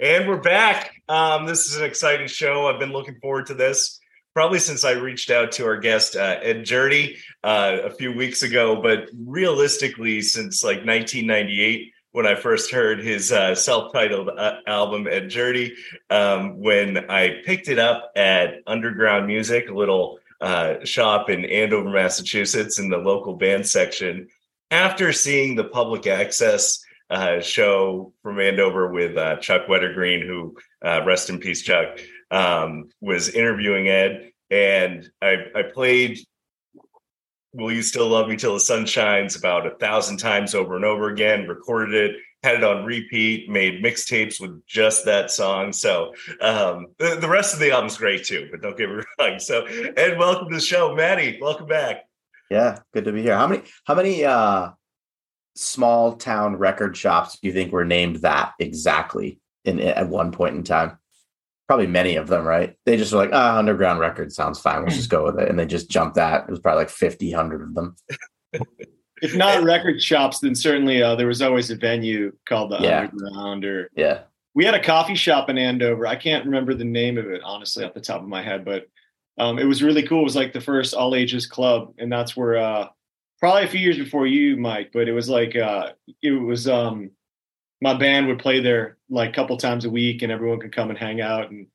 And we're back. Um, this is an exciting show. I've been looking forward to this probably since I reached out to our guest uh, Ed Jurdi uh, a few weeks ago, but realistically, since like 1998 when I first heard his uh, self-titled uh, album Ed Jurdi, um, when I picked it up at Underground Music, a little uh, shop in Andover, Massachusetts, in the local band section. After seeing the public access uh, show from Andover with uh, Chuck Wettergreen, who uh, rest in peace, Chuck, um, was interviewing Ed, and I, I played "Will You Still Love Me Till the Sun Shines" about a thousand times over and over again. Recorded it, had it on repeat, made mixtapes with just that song. So um, the, the rest of the album's great too, but don't get me wrong. So Ed, welcome to the show, Matty. Welcome back. Yeah, good to be here. How many? How many? uh small town record shops do you think were named that exactly in at one point in time? Probably many of them, right? They just were like, ah, underground record sounds fine. Let's just go with it. And they just jumped that. It was probably like 50, 100 of them. if not record shops, then certainly uh, there was always a venue called the yeah. Underground or yeah. We had a coffee shop in Andover. I can't remember the name of it honestly off the top of my head, but um, it was really cool. It was like the first all ages club, and that's where uh, probably a few years before you, Mike, but it was like uh, it was um, my band would play there like a couple times a week, and everyone could come and hang out and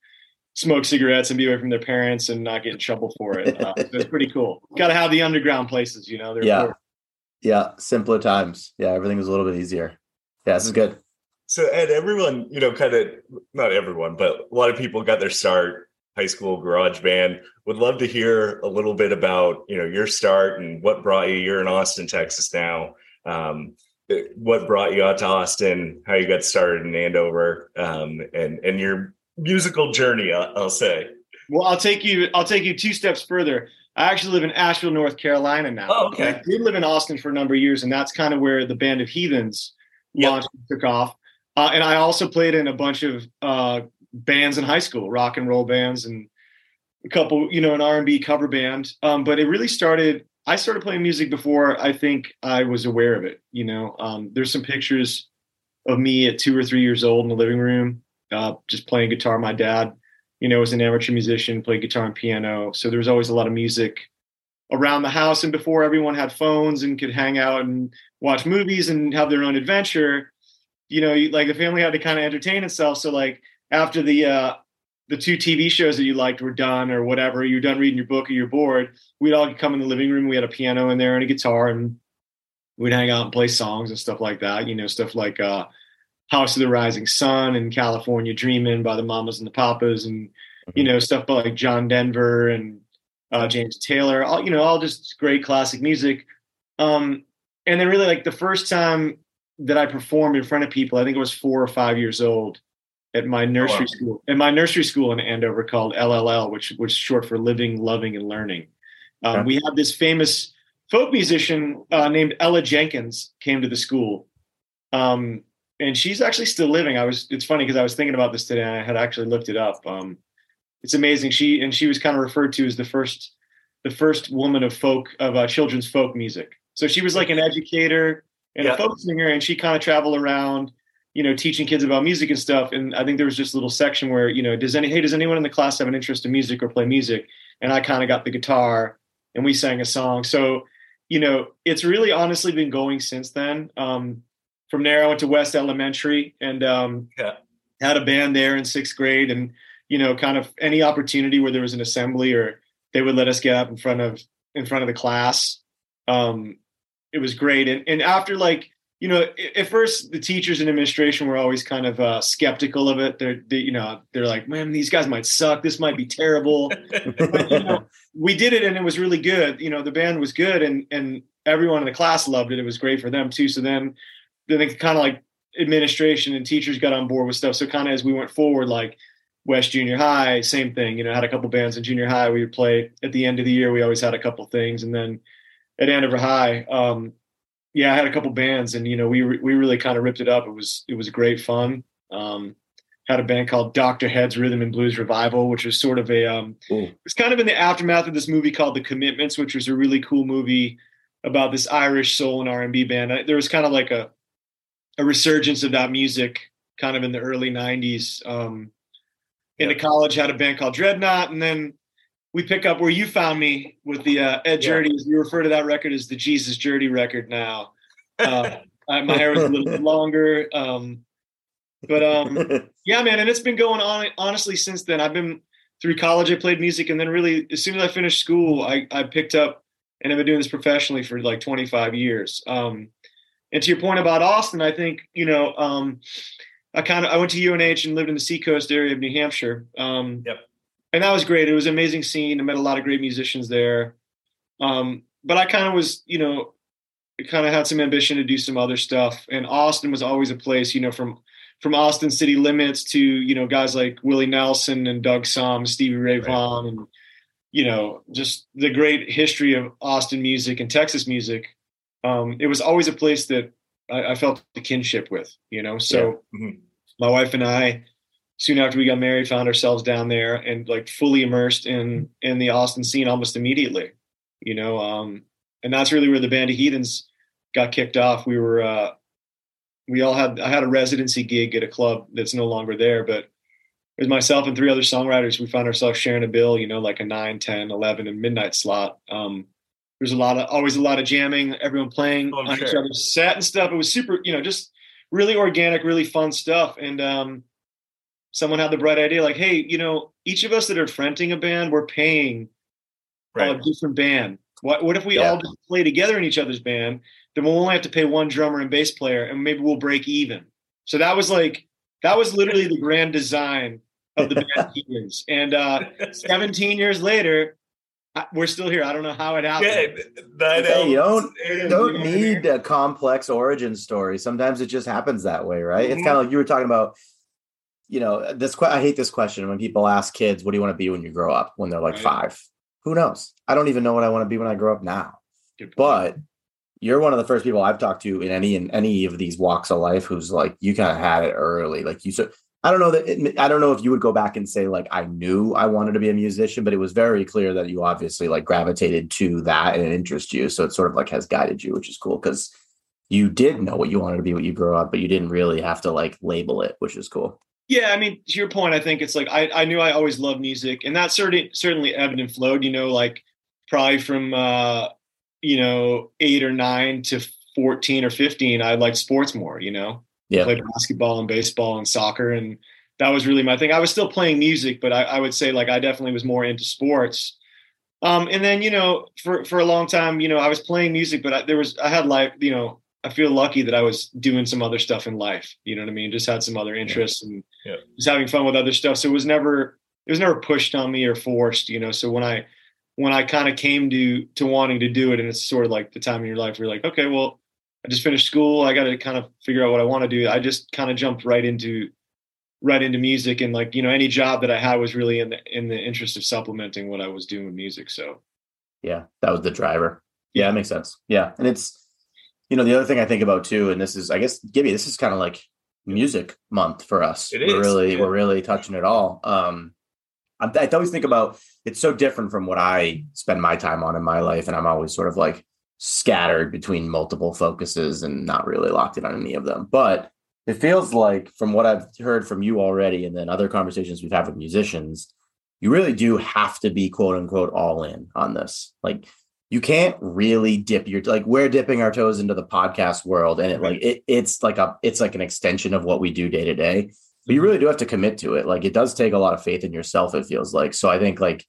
smoke cigarettes and be away from their parents and not get in trouble for it. Uh, it's pretty cool. Got to have the underground places, you know. They're yeah, important. yeah, simpler times. Yeah, everything was a little bit easier. Yeah, this is good. So, Ed, everyone, you know, kind of not everyone, but a lot of people got their start high school garage band. Would love to hear a little bit about you know your start and what brought you. You're in Austin, Texas now. Um, what brought you out to Austin? How you got started in Andover, um, and and your musical journey. I'll, I'll say. Well, I'll take you. I'll take you two steps further. I actually live in Asheville, North Carolina now. Oh, okay. I did live in Austin for a number of years, and that's kind of where the band of Heathens yep. launched took off. Uh, and I also played in a bunch of uh, bands in high school, rock and roll bands, and a couple, you know, an R and B cover band. Um, but it really started. I started playing music before I think I was aware of it. You know, um, there's some pictures of me at two or three years old in the living room, uh, just playing guitar. My dad, you know, was an amateur musician, played guitar and piano, so there was always a lot of music around the house. And before everyone had phones and could hang out and watch movies and have their own adventure, you know, like the family had to kind of entertain itself. So like after the uh, the two TV shows that you liked were done or whatever, you're done reading your book or you're bored, we'd all come in the living room. We had a piano in there and a guitar, and we'd hang out and play songs and stuff like that. You know, stuff like uh, House of the Rising Sun and California Dreamin' by the Mamas and the Papas, and you mm-hmm. know stuff by like John Denver and uh, James Taylor. All you know, all just great classic music. Um, and then really like the first time that I performed in front of people, I think it was four or five years old at my nursery oh, wow. school at my nursery school in Andover called LLL, which was short for Living, Loving, and Learning. Um, okay. We had this famous folk musician uh, named Ella Jenkins came to the school, um, and she's actually still living. I was. It's funny because I was thinking about this today. and I had actually looked it up. Um, it's amazing. She and she was kind of referred to as the first, the first woman of folk of uh, children's folk music. So she was like an educator and yeah. a folk singer, and she kind of traveled around you know, teaching kids about music and stuff. And I think there was just a little section where, you know, does any, hey, does anyone in the class have an interest in music or play music? And I kind of got the guitar and we sang a song. So, you know, it's really honestly been going since then. Um, from there, I went to West Elementary and um, yeah. had a band there in sixth grade. And, you know, kind of any opportunity where there was an assembly or they would let us get up in front of, in front of the class. Um, it was great. And, and after like, you know, at first the teachers and administration were always kind of uh, skeptical of it. They're, they, you know, they're like, man, these guys might suck. This might be terrible. but, you know, we did it and it was really good. You know, the band was good and, and everyone in the class loved it. It was great for them too. So then, then they kind of like administration and teachers got on board with stuff. So kind of as we went forward, like West Junior High, same thing, you know, had a couple bands in junior high. We would play at the end of the year. We always had a couple things. And then at Andover High, um, yeah, I had a couple bands, and you know, we we really kind of ripped it up. It was it was great fun. Um, had a band called Doctor Head's Rhythm and Blues Revival, which was sort of a um, it's kind of in the aftermath of this movie called The Commitments, which was a really cool movie about this Irish soul and R and B band. There was kind of like a a resurgence of that music kind of in the early '90s. Um, into college, had a band called Dreadnought, and then we pick up where you found me with the uh, Ed Yeah. Jurdi. You refer to that record as the Jesus Jurdi record now. Uh, my hair was a little bit longer, um, but um, yeah, man, and it's been going on honestly since then. I've been through college. I played music, and then really, as soon as I finished school, I, I picked up and I've been doing this professionally for like 25 years. Um, and to your point about Austin, I think you know, um, I kind of I went to UNH and lived in the Seacoast area of New Hampshire. Um, Yep. And that was great. It was an amazing scene. I met a lot of great musicians there. Um, but I kind of was, you know, kind of had some ambition to do some other stuff. And Austin was always a place, you know, from from Austin city limits to you know guys like Willie Nelson and Doug Sahm, Stevie Ray. Vaughan, and you know just the great history of Austin music and Texas music. Um, it was always a place that I, I felt a kinship with, you know. So Yeah. Mhm. my wife and I, soon after we got married, found ourselves down there and like fully immersed in in the Austin scene almost immediately, you know. Um, and that's really where the band of Heathens got kicked off. We were uh, we all had I had a residency gig at a club that's no longer there, but it was myself and three other songwriters. We found ourselves sharing a bill, you know, like a 9, 10, 11 and midnight slot. Um, there's a lot of always a lot of jamming, everyone playing Oh, on each sure. other's set and stuff. It was super, you know, just really organic, really fun stuff. And um, someone had the bright idea, like, hey, you know, each of us that are fronting a band, we're paying Right. a different band. What what if we Yeah. all just play together in each other's band? Then we'll only have to pay one drummer and bass player, and maybe we'll break even. So that was like that was literally the grand design of the band Heathens. And uh, 17 years later, we're still here. I don't know how it happened. Yeah, that Hey, you don't, you don't need a complex origin story. Sometimes it just happens that way, right? It's Mhm. kind of like you were talking about. You know, uh, this. que- I hate this question when people ask kids, "What do you want to be when you grow up?" When they're like Right. five. Who knows? I don't even know what I want to be when I grow up now. But you're one of the first people I've talked to in any in any of these walks of life who's like you kind of had it early. Like you so I don't know that it, I don't know if you would go back and say like I knew I wanted to be a musician, but it was very clear that you obviously like gravitated to that and it interests you. So it sort of like has guided you, which is cool because you did know what you wanted to be when you grew up, but you didn't really have to like label it, which is cool. Yeah, I mean, to your point, I think it's like I, I knew I always loved music, and that certainly certainly ebbed and flowed. You know, like probably from uh, you know eight or nine to fourteen or fifteen, I liked sports more. You know, Yeah. played basketball and baseball and soccer, and that was really my thing. I was still playing music, but I, I would say like I definitely was more into sports. Um, and then you know, for for a long time, you know, I was playing music, but I, there was I had like you know. I feel lucky that I was doing some other stuff in life. You know what I mean? Just had some other interests and Yeah. just having fun with other stuff. So it was never it was never pushed on me or forced, you know. So when I when I kind of came to to wanting to do it, and it's sort of like the time in your life where you're like, okay, well, I just finished school. I got to kind of figure out what I want to do. I just kind of jumped right into right into music, and like you know, any job that I had was really in the in the interest of supplementing what I was doing with music. So Yeah, that was the driver. Yeah, it makes sense. Yeah, and it's you know the other thing I think about too, and this is I guess Gibby, this is kind of like music month for us. It we're is, really yeah. we're really touching it all. Um, I, I always think about it's so different from what I spend my time on in my life, and I'm always sort of like scattered between multiple focuses and not really locked in on any of them. But it feels like from what I've heard from you already, and then other conversations we've had with musicians, you really do have to be quote unquote all in on this. Like you can't really dip your like we're dipping our toes into the podcast world and it like it it's like a it's like an extension of what we do day to day. But you mm-hmm. really do have to commit to it. Like it does take a lot of faith in yourself it feels like. So i think like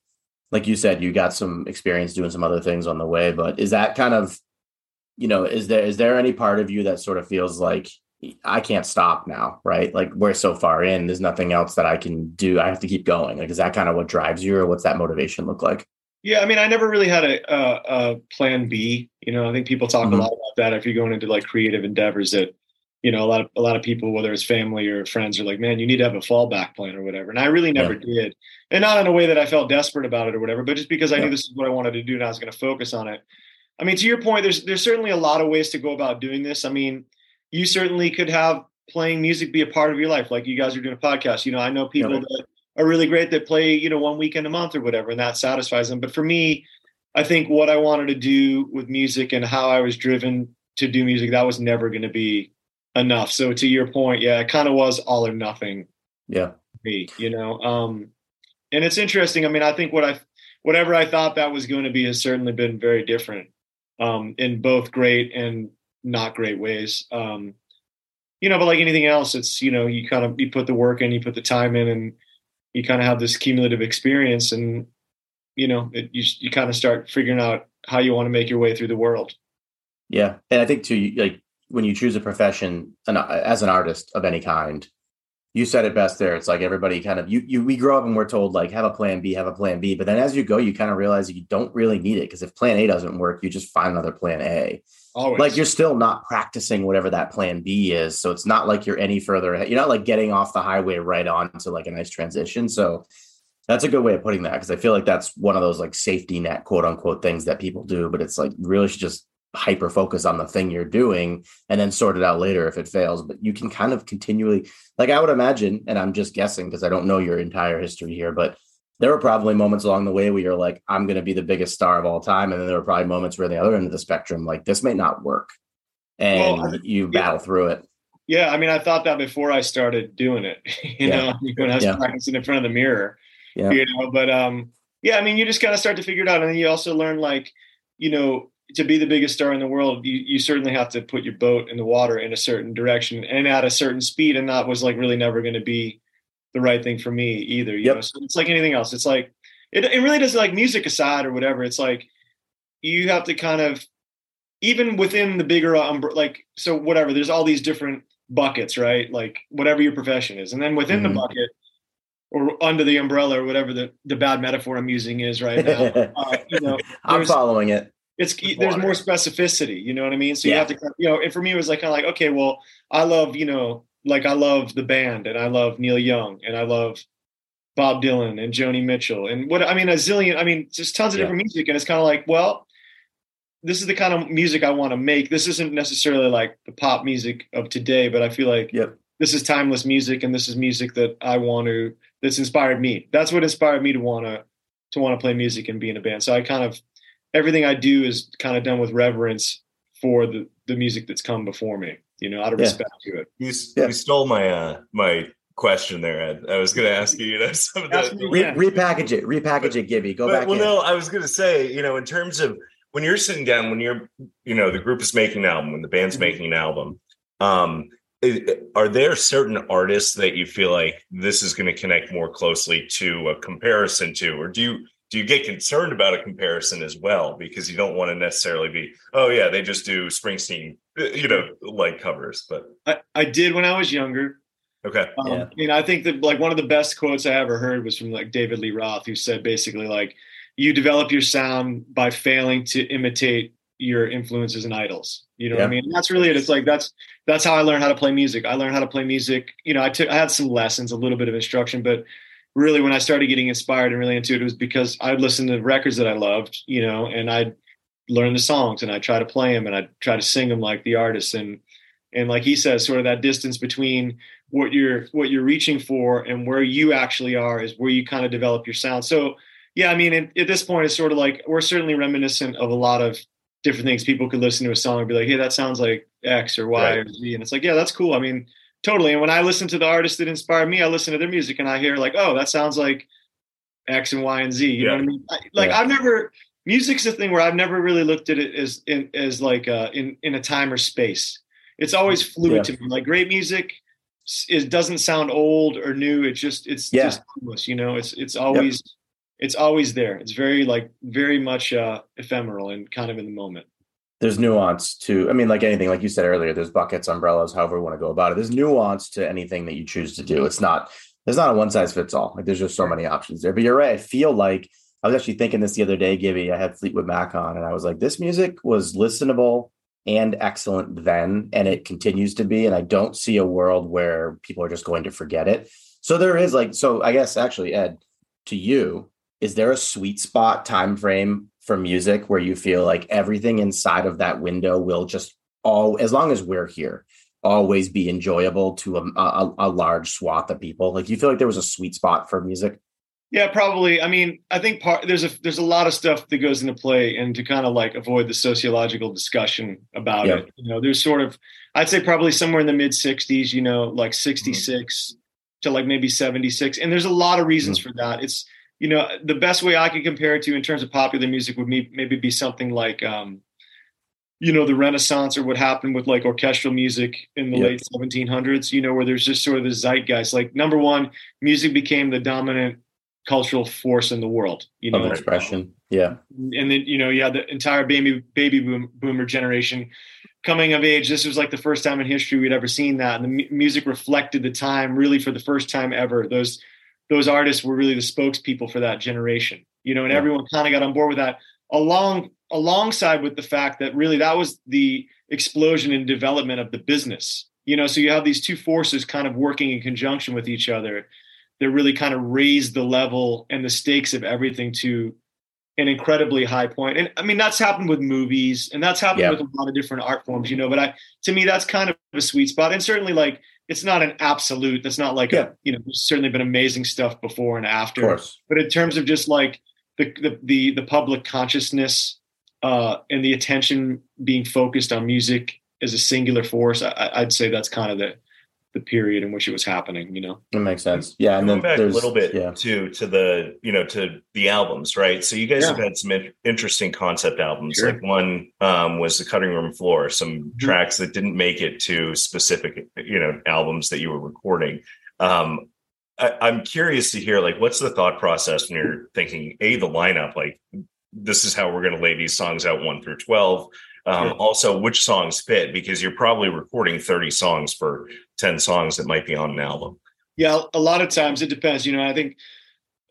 like you said you got some experience doing some other things on the way but is that kind of you know is there is there any part of you that sort of feels like i can't stop now right? Like we're so far in there's nothing else that i can do. I have to keep going. Like is that kind of what drives you or what's that motivation look like Yeah, I mean, I never really had a, a, a plan B. You know, I think people talk Mhm. a lot about that if you're going into like creative endeavors. That you know, a lot of a lot of people, whether it's family or friends, are like, "Man, you need to have a fallback plan or whatever." And I really never did, and not in a way that I felt desperate about it or whatever, but just because I Yeah. knew this is what I wanted to do and I was going to focus on it. I mean, to your point, there's there's certainly a lot of ways to go about doing this. I mean, you certainly could have playing music be a part of your life, like you guys are doing a podcast. You know, I know people Yeah. that are really great that play, you know, one weekend a month or whatever, and that satisfies them. But for me, I think what I wanted to do with music and how I was driven to do music, that was never going to be enough. So to your point, yeah, it kind of was all or nothing. Yeah. Me, you know. Um, and it's interesting. I mean, I think what I whatever I thought that was going to be has certainly been very different um, in both great and not great ways. Um, you know, but like anything else, it's you know, you kind of you put the work in, you put the time in, and you kind of have this cumulative experience, and you know, it, you you kind of start figuring out how you want to make your way through the world. Yeah, and I think too, like when you choose a profession an, as an artist of any kind, you said it best there. It's like everybody kind of you you we grow up and we're told like have a plan B, have a plan B, but then as you go, you kind of realize you don't really need it because if plan A doesn't work, you just find another plan A. Always. Like you're still not practicing whatever that plan B is, so it's not like you're any further ahead. You're not like getting off the highway right on to like a nice transition. So that's a good way of putting that because I feel like that's one of those like safety net quote unquote things that people do, but it's like really should just hyper focus on the thing you're doing and then sort it out later if it fails. But you can kind of continually, like I would imagine, and I'm just guessing because I don't know your entire history here, but there were probably moments along the way where you're like, I'm going to be the biggest star of all time. And then there were probably moments where the other end of the spectrum, like this may not work. And well, you battle yeah. through it. Yeah. I mean, I thought that before I started doing it, you yeah. know, when I was yeah. practicing in front of the mirror, yeah. you know, but, um, yeah, I mean, you just kind of start to figure it out. And then you also learn like, you know, to be the biggest star in the world, you, you certainly have to put your boat in the water in a certain direction and at a certain speed. And that was like really never going to be the right thing for me either. You yep. know, so it's like anything else. It's like, it, it really doesn't like music aside or whatever. It's like, you have to kind of, even within the bigger, um, like, so whatever, there's all these different buckets, right? Like whatever your profession is. And then within mm-hmm. the bucket, or under the umbrella or whatever the, the bad metaphor I'm using is right now. Uh, you know, I'm following it it's there's more specificity you know what i mean? So you have to you know and for me it was like kind of like okay well i love you know like i love the band and i love neil young and i love bob dylan and joni mitchell and what i mean a zillion i mean just tons of yeah. different music and it's kind of like well this is the kind of music i want to make. This isn't necessarily like the pop music of today but i feel like yep. this is timeless music and this is music that i want to that's inspired me. That's what inspired me to want to to want to play music and be in a band. So i kind of everything I do is kind of done with reverence for the the music that's come before me. You know, out of yeah. respect to it. You, yeah. you stole my uh my question there, Ed. I was going to ask you, you know, some of the Re- repackage it, repackage but, it, Gibby. Go but, back. Well, in. no, I was going to say, you know, in terms of when you're sitting down, when you're, you know, the group is making an album, when the band's mm-hmm. making an album, um, are there certain artists that you feel like this is going to connect more closely to a comparison to, or do you do you get concerned about a comparison as well? Because you don't want to necessarily be oh yeah they just do springsteen uh, you know like covers but i, I did when i was younger. Okay. Um, yeah. you know i think that like one of the best quotes i ever heard was from like david lee roth who said basically like you develop your sound by failing to imitate your influences and idols. You know yeah. what i mean? And that's really it. It's like that's that's how i learned how to play music. I learned how to play music you know i took i had some lessons a little bit of instruction but really when I started getting inspired and really into it, it was because I'd listen to records that I loved, you know, and I'd learn the songs and I'd try to play them and I'd try to sing them like the artist. And, and like he says, sort of that distance between what you're, what you're reaching for and where you actually are is where you kind of develop your sound. So yeah, I mean, at, at this point, it's sort of like, we're certainly reminiscent of a lot of different things. People could listen to a song and be like, Hey, that sounds like X or Y right. or Z. And it's like, yeah, that's cool. I mean, totally. And when I listen to the artists that inspire me, I listen to their music and I hear like, oh, that sounds like X and Y and Z. You yeah. know what I mean? I, like yeah. I've never music's a thing where I've never really looked at it as in as like uh, in in a time or space. It's always fluid yeah. to me. Like great music, it doesn't sound old or new. It's just it's yeah. just timeless. You know, it's it's always. Yep. It's always there. It's very like very much uh, ephemeral and kind of in the moment there's nuance to i mean like anything like you said earlier there's buckets umbrellas however we want to go about it. There's nuance to anything that you choose to do. Mm-hmm. It's not there's not a one size fits all. Like there's just so many options there. But you're right i feel like i was actually thinking this the other day gibby i had fleetwood mac on and i was like this music was listenable and excellent then and it continues to be and i don't see a world where people are just going to forget it. So there is like so i guess actually ed to you is there a sweet spot time frame for music where you feel like everything inside of that window will just all as long as we're here always be enjoyable to a, a, a large swath of people like you feel like there was a sweet spot for music Yeah, probably. I mean, I think part there's a there's a lot of stuff that goes into play, and to kind of like avoid the sociological discussion about Yeah. it, you know, there's sort of I'd say probably somewhere in the mid '60s, you know, like mm-hmm. '66 to like maybe '76, and there's a lot of reasons mm-hmm. for that. It's you know the best way I could compare it to in terms of popular music would me- maybe be something like um, you know the Renaissance or what happened with like orchestral music in the Yeah. late 1700s. You know, where there's just sort of the zeitgeist. Like number one, music became the dominant cultural force in the world. You Of know, expression. Yeah. and then you know you had the entire baby baby boom, boomer generation coming of age. This was like the first time in history we'd ever seen that, and the mu- music reflected the time really for the first time ever. Those those artists were really the spokespeople for that generation. You know, and Yeah. everyone kind of got on board with that. Along alongside with the fact that really that was the explosion and development of the business. You know, so you have these two forces kind of working in conjunction with each other that really kind of raised the level and the stakes of everything to an incredibly high point. And I mean, that's happened with movies and that's happened Yeah. with a lot of different art forms, you know, but I, to me, that's kind of a sweet spot. And certainly like, it's not an absolute, that's not like, Yeah. a, you know, there's certainly been amazing stuff before and Of after, course. but in terms of just like the, the, the, the public consciousness uh, and the attention being focused on music as a singular force, I- I, I'd say that's kind of the, the period in which it was happening, you know? It makes sense. Yeah. And Going then back a little bit Yeah. to to the you know to the albums, right? So you guys Yeah. have had some in- interesting concept albums. Sure. Like one um, was the Cutting Room Floor, some Mhm. tracks that didn't make it to specific you know albums that you were recording. Um, I, I'm curious to hear like what's the thought process when you're thinking a the lineup like this is how we're going to lay these songs out one through twelve. Um, Also, which songs fit because you're probably recording 30 songs for 10 songs that might be on an album. Yeah, a lot of times it depends. You know, I think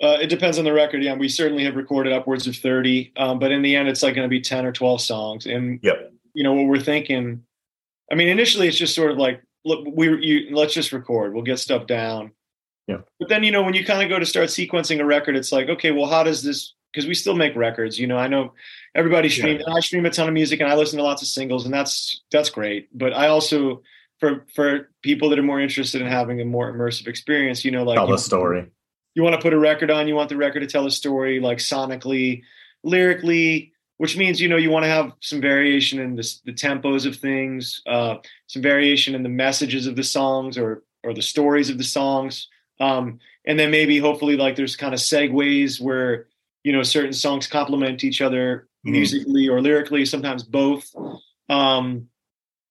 uh, it depends on the record. Yeah, we certainly have recorded upwards of thirty, um, but in the end, it's like going to be ten or twelve songs. And Yep. you know what we're thinking. I mean, initially, it's just sort of like, look, we you let's just record. We'll get stuff down. Yeah. But then you know when you kind of go to start sequencing a record, it's like, okay, well, how does this? Because we still make records. You know, I know everybody Yeah. streams. and I stream a ton of music, and I listen to lots of singles, and that's that's great. But I also for for people that are more interested in having a more immersive experience, you know, like Tell you, the story. you want to put a record on, you want the record to tell a story, like sonically, lyrically, which means you know you want to have some variation in the, the tempos of things, uh, some variation in the messages of the songs or or the stories of the songs, um, and then maybe hopefully like there's kind of segues where you know certain songs complement each other Mhm. musically or lyrically, sometimes both. Um,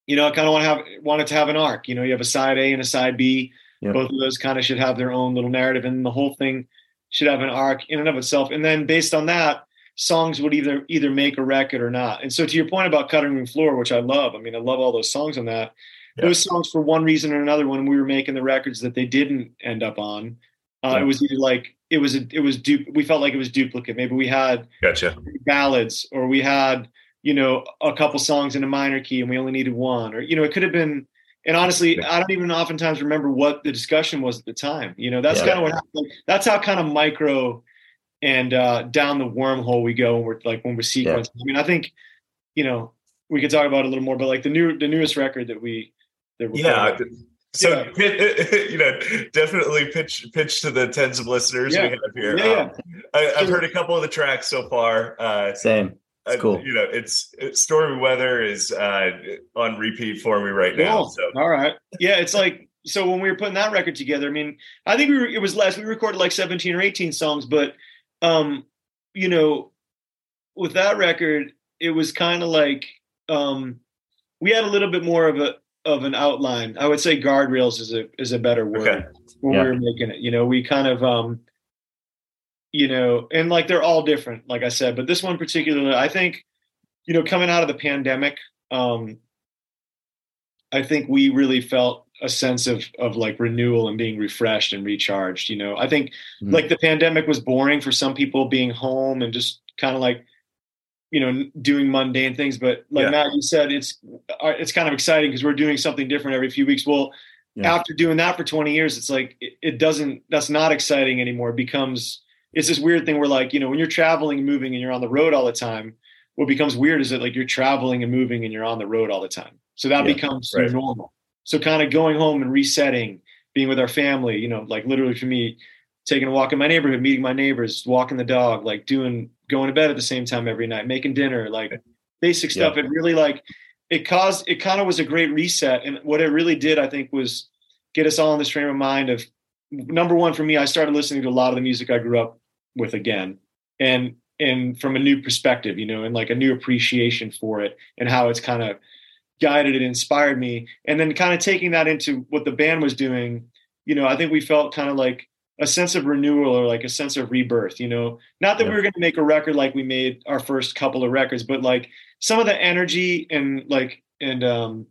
you know, I kind of want to have wanted to have an arc. You know, you have a side A and a side B. Yeah. Both of those kind of should have their own little narrative, and the whole thing should have an arc in and of itself. And then based on that, songs would either either make a record or not. And so to your point about cutting room floor, which I love, I mean, I love all those songs on that. Yeah. Those songs, for one reason or another, when we were making the records that they didn't end up on, uh, Yeah. it was either like it was a, it was du- we felt like it was duplicate. Maybe we had Gotcha. ballads or we had you know a couple songs in a minor key and we only needed one or you know it could have been and honestly i don't even oftentimes remember what the discussion was at the time you know that's Yeah. kind of what happened that's how kind of micro and uh down the wormhole we go when we're like when we're sequencing i mean i think you know we could talk about it a little more but like the new the newest record that we that we're Yeah. So Yeah. you know, definitely pitch pitch to the tens of listeners Yeah. we have here. Yeah, yeah. Um, I, I've heard a couple of the tracks so far. Uh, Same. Cool. you know, it's, it's stormy weather is uh, on repeat for me right now. So All right. Yeah, it's like so when we were putting that record together. I mean, I think we were, it was less. We recorded like seventeen or eighteen songs, but um, you know, with that record, it was kind of like um, we had a little bit more of a of an outline. I would say guardrails is a is a better word Okay. when Yeah. we were making it. You know, we kind of um, you know, and like they're all different, like I said, but this one particularly, I think, you know, coming out of the pandemic, um, I think we really felt a sense of of like renewal and being refreshed and recharged. You know, I think Mhm. like the pandemic was boring for some people being home and just kind of like you know doing mundane things but like Yeah. matt you said it's uh, it's kind of exciting because we're doing something different every few weeks well Yeah. after doing that for 20 years it's like it, it doesn't that's not exciting anymore it becomes it's this weird thing where like you know when you're traveling and moving and you're on the road all the time what becomes weird is that like you're traveling and moving and you're on the road all the time so that Yeah, becomes right. normal so kind of going home and resetting being with our family you know like literally for me taking a walk in my neighborhood, meeting my neighbors, walking the dog, like doing going to bed at the same time every night, making dinner, like basic stuff. It really like it caused it kind of was a great reset. And what it really did, I think, was get us all in this frame of mind of number one for me, I started listening to a lot of the music I grew up with again. And and from a new perspective, you know, and like a new appreciation for it and how it's kind of guided and inspired me. And then kind of taking that into what the band was doing, you know, I think we felt kind of like a sense of renewal or like a sense of rebirth, you know, not that yeah. we were going to make a record like we made our first couple of records, but like some of the energy and like, and, um,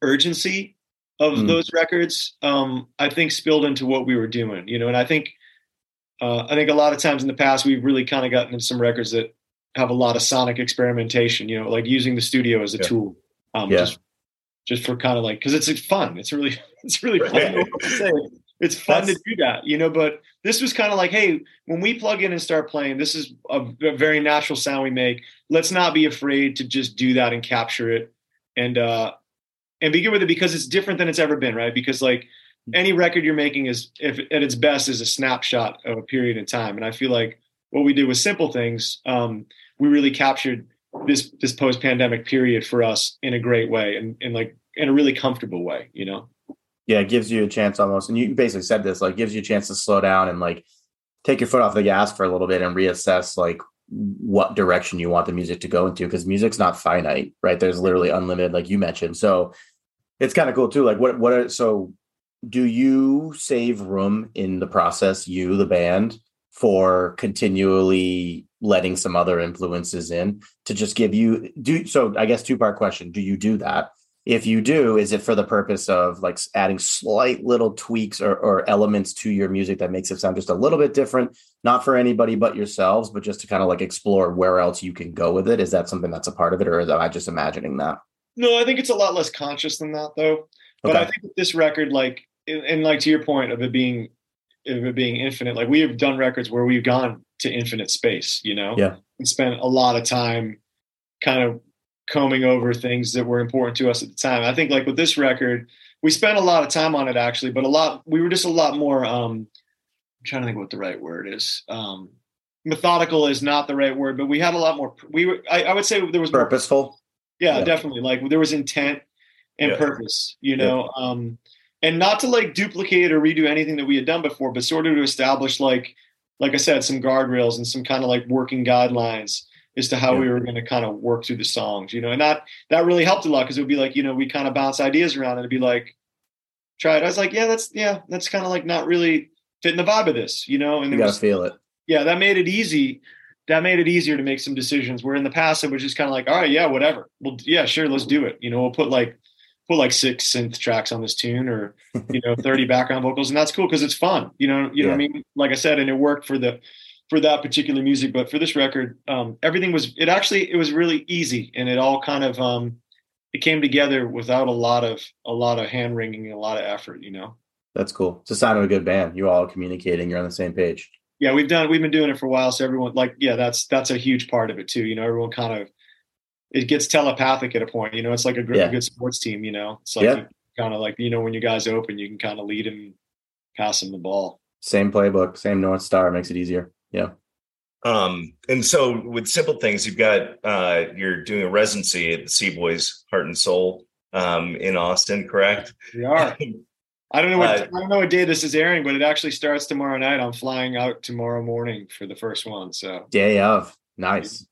urgency of mm. those records, um, I think spilled into what we were doing, you know, and I think, uh, I think a lot of times in the past we've really kind of gotten into some records that have a lot of sonic experimentation, you know, like using the studio as a yeah. tool. Um, yeah. Just, just for kind of like, cause it's, it's fun. It's really, it's really fun. it's fun That's, to do that, you know, but this was kind of like, Hey, when we plug in and start playing, this is a, a, very natural sound we make. Let's not be afraid to just do that and capture it and, uh, and begin with it because it's different than it's ever been. Right. Because like any record you're making is if at its best is a snapshot of a period in time. And I feel like what we did with simple things, um, we really captured this this post pandemic period for us in a great way and in like in a really comfortable way, you know. Yeah, it gives you a chance almost, and you basically said this, like gives you a chance to slow down and like take your foot off the gas for a little bit and reassess like what direction you want the music to go into because music's not finite, right? There's literally unlimited, like you mentioned. So it's kind of cool too. Like what what are so do you save room in the process, you, the band, for continually letting some other influences in to just give you do so i guess two part question do you do that? If you do is it for the purpose of like adding slight little tweaks or, or elements to your music that makes it sound just a little bit different? Not for anybody but yourselves but just to kind of like explore where else you can go with it? Is that something that's a part of it or am i just imagining that? No i think it's a lot less conscious than that though. But okay. i think this record like and like to your point of it being of it being infinite like we have done records where we've gone to infinite space you know? Yeah. And spent a lot of time kind of combing over things that were important to us at the time. I think like with this record we spent a lot of time on it actually but a lot we were just a lot more um i'm trying to think what the right word is. Um methodical is not the right word but we had a lot more we were i, I would say there was purposeful? More, yeah, yeah, definitely. Like there was intent and yeah. purpose you know? Yeah. um and not to like duplicate or redo anything that we had done before, but sort of to establish like, like I said, some guardrails and some kind of like working guidelines as to how yeah. we were going to kind of work through the songs, you know, and that that really helped a lot because it would be like, you know, we kind of bounce ideas around and it'd be like, try it. I was like, yeah, that's yeah, that's kind of like not really fitting the vibe of this, you know. And you gotta feel it. Yeah, that made it easy. That made it easier to make some decisions. Where in the past it was just kind of like, all right, yeah, whatever. Well, yeah, sure, let's mm-hmm. do it. You know, we'll put like put like six synth tracks on this tune or you know 30 background vocals and that's cool because it's fun you know you know what i mean? Like i said and it worked for the for that particular music but for this record um everything was it actually it was really easy and it all kind of um it came together without a lot of a lot of hand wringing a lot of effort you know? That's cool. It's a sign of a good band. You all communicating you're on the same page. Yeah we've done we've been doing it for a while so everyone like yeah that's that's a huge part of it too you know everyone kind of it gets telepathic at a point. You know, it's like a, yeah. good sports team. You know, it's like yeah. kind of like you know when you guys open, you can kind of lead him, pass him the ball. Same playbook, same north star makes it easier. Yeah. Um, and so with simple things, you've got uh, you're doing a residency at the C-Boy's Heart and Soul um, in Austin, correct? We are. I don't know what uh, I don't know what day this is airing, but it actually starts tomorrow night. I'm flying out tomorrow morning for the first one. So day of nice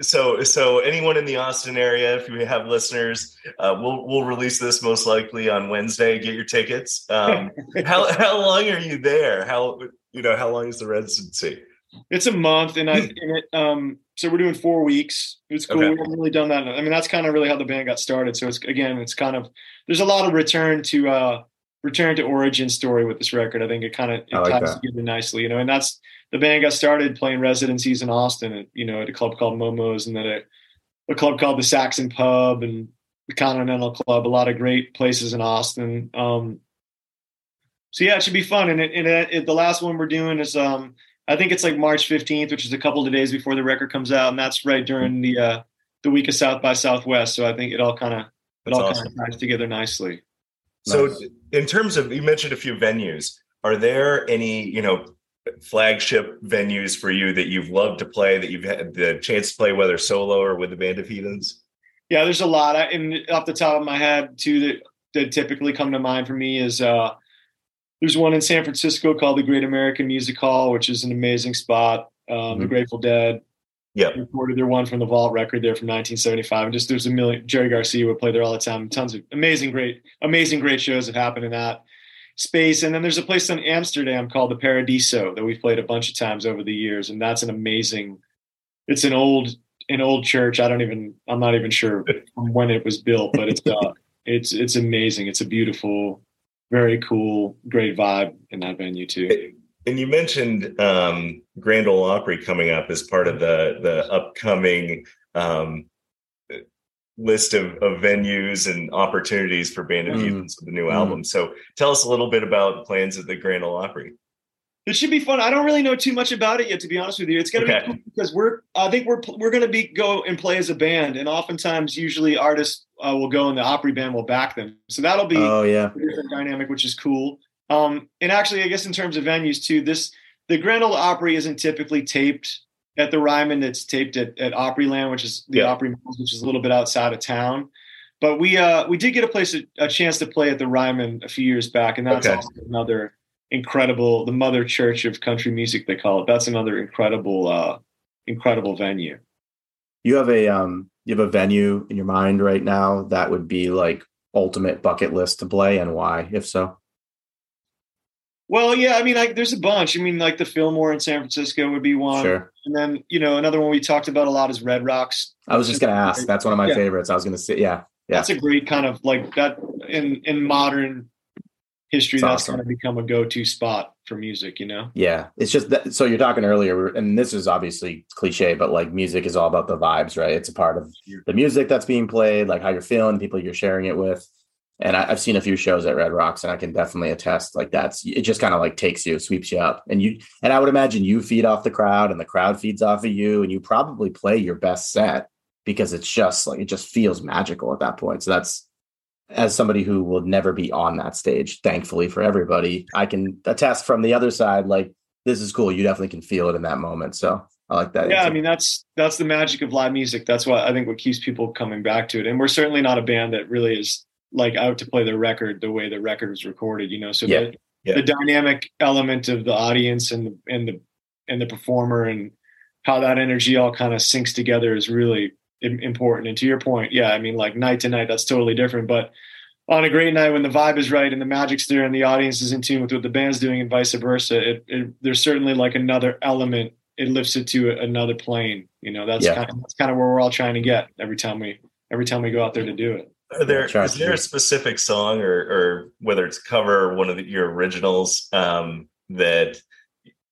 so so anyone in the austin area if you have listeners uh, we'll we'll release this most likely on wednesday. Get your tickets. Um, how how long are you there? How you know how long is the residency? It's a month and i and it, um so we're doing four weeks. It's cool. Okay. we haven't really done that. I mean that's kind of really how the band got started. So it's again it's kind of there's a lot of return to uh return to origin story with this record i think it kind of it like ties that. together nicely you know and that's the band got started playing residencies in Austin, at, you know, at a club called Momo's, and then at a club called the Saxon Pub and the Continental Club. A lot of great places in Austin. Um, so yeah, it should be fun. And, it, and it, the last one we're doing is, um, I think it's like March 15th, which is a couple of days before the record comes out, and that's right during the uh, the week of South by Southwest. So I think it all kind of it all awesome. kind of ties together nicely. So, in terms of you mentioned a few venues, are there any you know flagship venues for you that you've loved to play that you've had the chance to play whether solo or with the band of heathens? Yeah there's a lot. I, and off the top of my head two that that typically come to mind for me is uh there's one in san francisco called the great american music hall which is an amazing spot um mm-hmm. the grateful dead yeah recorded their one from the vault record there from 1975 and just there's a million jerry garcia would play there all the time tons of amazing great amazing great shows have happened in that space. And then there's a place in Amsterdam called the Paradiso that we've played a bunch of times over the years, and that's an amazing. It's an old an old church. I don't even I'm not even sure when it was built, but it's uh, it's it's amazing. It's a beautiful, very cool, great vibe in that venue too. And you mentioned um, Grand Ole Opry coming up as part of the the upcoming um, list of, of venues and opportunities for Band of mm. Heathens with the new mm. album. So tell us a little bit about plans at the Grand Ole Opry. It should be fun. I don't really know too much about it yet, to be honest with you. It's going to okay. be cool because we're. I think we're we're going to be go and play as a band, and oftentimes, usually, artists uh, will go and the Opry band will back them. So that'll be oh yeah a different dynamic, which is cool. Um, and actually, I guess in terms of venues too, this the Grand Ole Opry isn't typically taped at the Ryman. It's taped at, at Opryland, which is the yeah. Opry Mills, which is a little bit outside of town. But we uh, we did get a place a chance to play at the Ryman a few years back, and that's okay. also another incredible the mother church of country music they call it. That's another incredible uh, incredible venue. You have a um you have a venue in your mind right now that would be like ultimate bucket list to play and why if so well, yeah, I mean, like, there's a bunch. I mean, like the Fillmore in San Francisco would be one. Sure. And then, you know, another one we talked about a lot is Red Rocks. I was just going to ask. That's one of my yeah. favorites. I was going to say, yeah, yeah. That's a great kind of like that in in modern history. That's, that's awesome. kind of become a go-to spot for music. You know. Yeah, it's just that. So you're talking earlier, and this is obviously cliche, but like music is all about the vibes, right? It's a part of the music that's being played, like how you're feeling, people you're sharing it with and I, have seen a few shows at Red Rocks, and I can definitely attest. Like that's it, just kind of like takes you, sweeps you up, and you. And I would imagine you feed off the crowd, and the crowd feeds off of you, and you probably play your best set because it's just like it just feels magical at that point. So that's as somebody who will never be on that stage. Thankfully for everybody, I can attest from the other side. Like this is cool. You definitely can feel it in that moment. So I like that. Yeah, I mean that's that's the magic of live music. That's what I think what keeps people coming back to it. And we're certainly not a band that really is like out to play the record the way the record was recorded you know so yeah. The, yeah. the dynamic element of the audience and the and the and the performer and how that energy all kind of syncs together is really important and to your point yeah i mean like night to night that's totally different but on a great night when the vibe is right and the magic's there and the audience is in tune with what the band's doing and vice versa it, it there's certainly like another element it lifts it to another plane you know that's yeah. kind of that's kind of where we're all trying to get every time we every time we go out there to do it are there is there a specific song or or whether it's cover or one of the, your originals um, that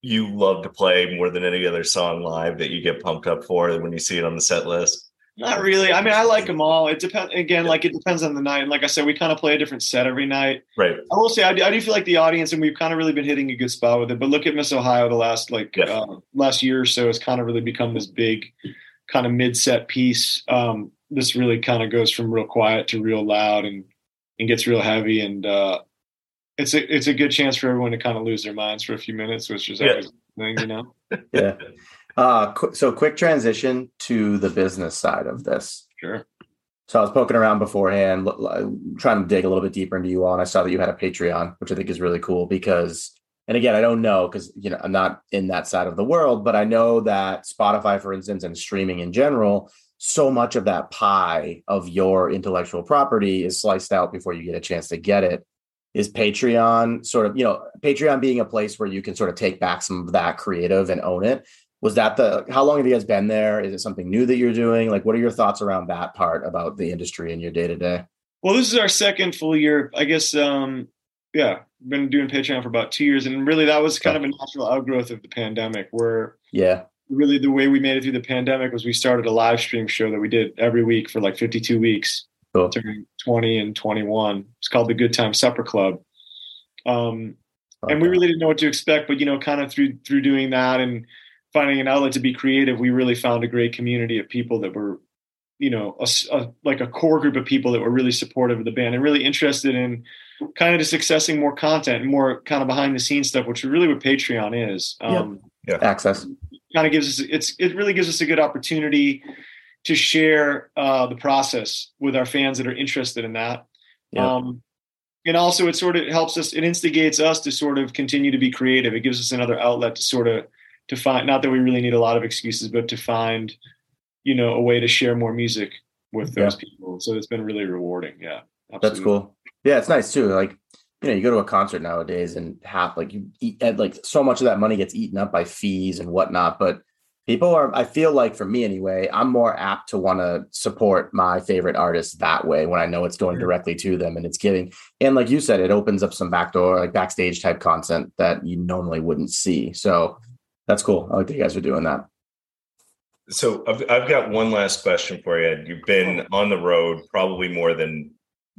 you love to play more than any other song live that you get pumped up for when you see it on the set list? Not really. I mean, I like them all. It depends. Again, like it depends on the night. And like I said, we kind of play a different set every night. Right. I will say, I do, I do feel like the audience, and we've kind of really been hitting a good spot with it. But look at Miss Ohio, the last like yeah. uh, last year or so, has kind of really become this big, kind of mid-set piece. Um, this really kind of goes from real quiet to real loud and and gets real heavy and uh it's a it's a good chance for everyone to kind of lose their minds for a few minutes which is always yeah. thing you know? Yeah. Uh qu- so quick transition to the business side of this. Sure. So I was poking around beforehand, trying to dig a little bit deeper into you all, and I saw that you had a Patreon, which I think is really cool because, and again, I don't know because you know I'm not in that side of the world, but I know that Spotify, for instance, and streaming in general so much of that pie of your intellectual property is sliced out before you get a chance to get it. Is patreon sort of you know patreon being a place where you can sort of take back some of that creative and own it was that the how long have you guys been there? Is it something new that you're doing? Like what are your thoughts around that part about the industry and your day to day well this is our second full year. I guess um yeah been doing patreon for about two years and really that was kind of a natural outgrowth of the pandemic where yeah really the way we made it through the pandemic was we started a live stream show that we did every week for like 52 weeks cool. during 20 and 21. It's called the Good Time Supper Club. Um, okay. And we really didn't know what to expect, but you know, kind of through through doing that and finding an outlet to be creative, we really found a great community of people that were you know a, a, like a core group of people that were really supportive of the band and really interested in kind of just accessing more content and more kind of behind the scenes stuff, which is really what Patreon is. Um, yeah. Access kind of gives us it's it really gives us a good opportunity to share uh, the process with our fans that are interested in that. Yeah. Um, and also, it sort of helps us. It instigates us to sort of continue to be creative. It gives us another outlet to sort of to find. Not that we really need a lot of excuses, but to find, you know, a way to share more music with those yeah. people. So it's been really rewarding. Yeah, absolutely. that's cool. Yeah, it's nice too. Like you know, you go to a concert nowadays and half like you eat like so much of that money gets eaten up by fees and whatnot. But people are, I feel like for me anyway, I'm more apt to want to support my favorite artists that way when I know it's going directly to them and it's giving. And like you said, it opens up some backdoor, like backstage type content that you normally wouldn't see. So that's cool. I like that you guys are doing that. So I've, I've got one last question for you. You've been on the road probably more than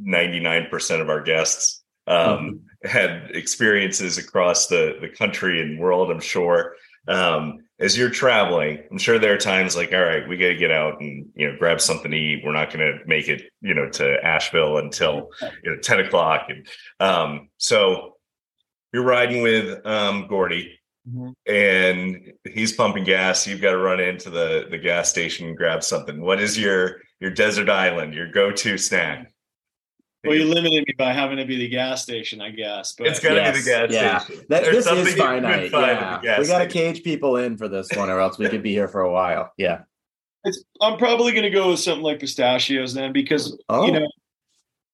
99% of our guests um, mm-hmm. had experiences across the, the country and world, I'm sure. Um, as you're traveling, I'm sure there are times like, all right, we got to get out and you know grab something to eat. We're not going to make it, you know, to Asheville until you know 10 o'clock. And um, so you're riding with um, Gordy, mm-hmm. and he's pumping gas. You've got to run into the the gas station and grab something. What is your your desert island, your go to snack? Well, you limited me by having to be the gas station, I guess. But it's got to yes, be the gas yeah. station. That, this is finite. Yeah. We got to cage people in for this one, or else we could be here for a while. Yeah. It's, I'm probably going to go with something like pistachios then, because oh. you know,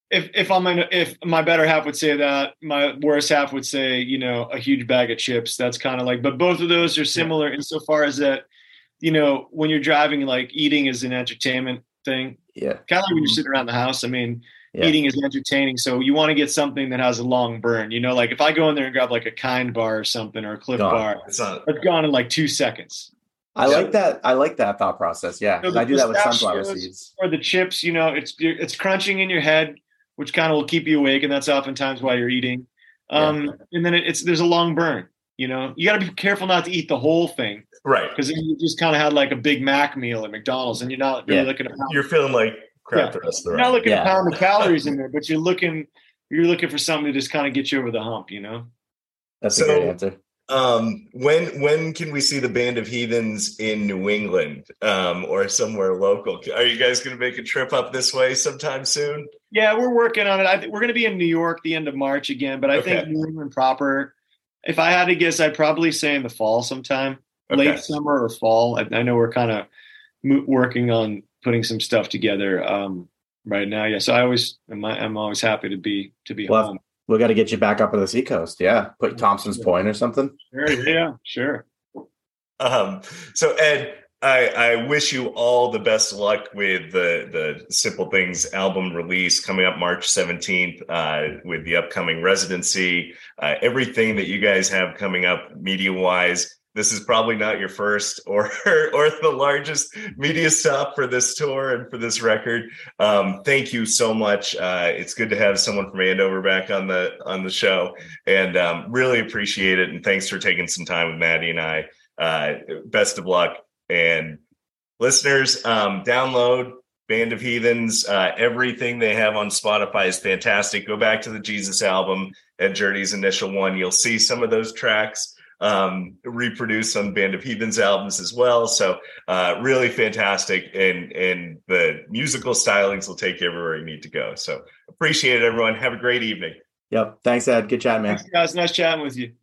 if if I'm in, if my better half would say that, my worse half would say, you know, a huge bag of chips. That's kind of like, but both of those are similar yeah. insofar as that, you know, when you're driving, like eating is an entertainment thing. Yeah. Kind of like when you're mm-hmm. sitting around the house. I mean yeah. eating is entertaining. So you want to get something that has a long burn. You know, like if I go in there and grab like a kind bar or something or a Clif gone. bar, it's, not, it's gone in like two seconds. I yeah. like that. I like that thought process. Yeah, so I do that with sunflower seeds. Or the chips, you know, it's it's crunching in your head, which kind of will keep you awake, and that's oftentimes why you're eating. Um, yeah. And then it, it's there's a long burn. You know, you got to be careful not to eat the whole thing, right? Because you just kind of had like a Big Mac meal at McDonald's, and you're not really looking at. You're feeling like crap yeah. the rest of the You're not looking yeah. to pound the calories in there, but you're looking you're looking for something to just kind of get you over the hump, you know? That's so, a good answer. Um, when when can we see the band of heathens in New England um, or somewhere local? Are you guys going to make a trip up this way sometime soon? Yeah, we're working on it. I we're going to be in New York the end of March again, but I okay. think New England proper. If I had to guess, I'd probably say in the fall sometime, okay. late summer or fall. I, I know we're kind of working on putting some stuff together um, right now. Yeah, so I always am. I'm always happy to be to be well, home. We got to get you back up on the seacoast. Yeah, put Thompson's Point or something. Sure. Yeah. Sure. Um. So Ed. I, I wish you all the best luck with the the Simple Things album release coming up March 17th uh, with the upcoming residency, uh, everything that you guys have coming up media wise this is probably not your first or or the largest media stop for this tour and for this record. Um, thank you so much. Uh, it's good to have someone from Andover back on the on the show, and um, really appreciate it. And thanks for taking some time with Matty and I. Uh, best of luck, and listeners, um, download Band of Heathens. Uh, everything they have on Spotify is fantastic. Go back to the Jesus album and Jurdi's initial one. You'll see some of those tracks um, reproduced on Band of Heathens albums as well. So uh, really fantastic, and and the musical stylings will take you everywhere you need to go. So appreciate it, everyone. Have a great evening. Yep. Thanks, Ed. Good chat, man. Thanks, guys. Nice chatting with you.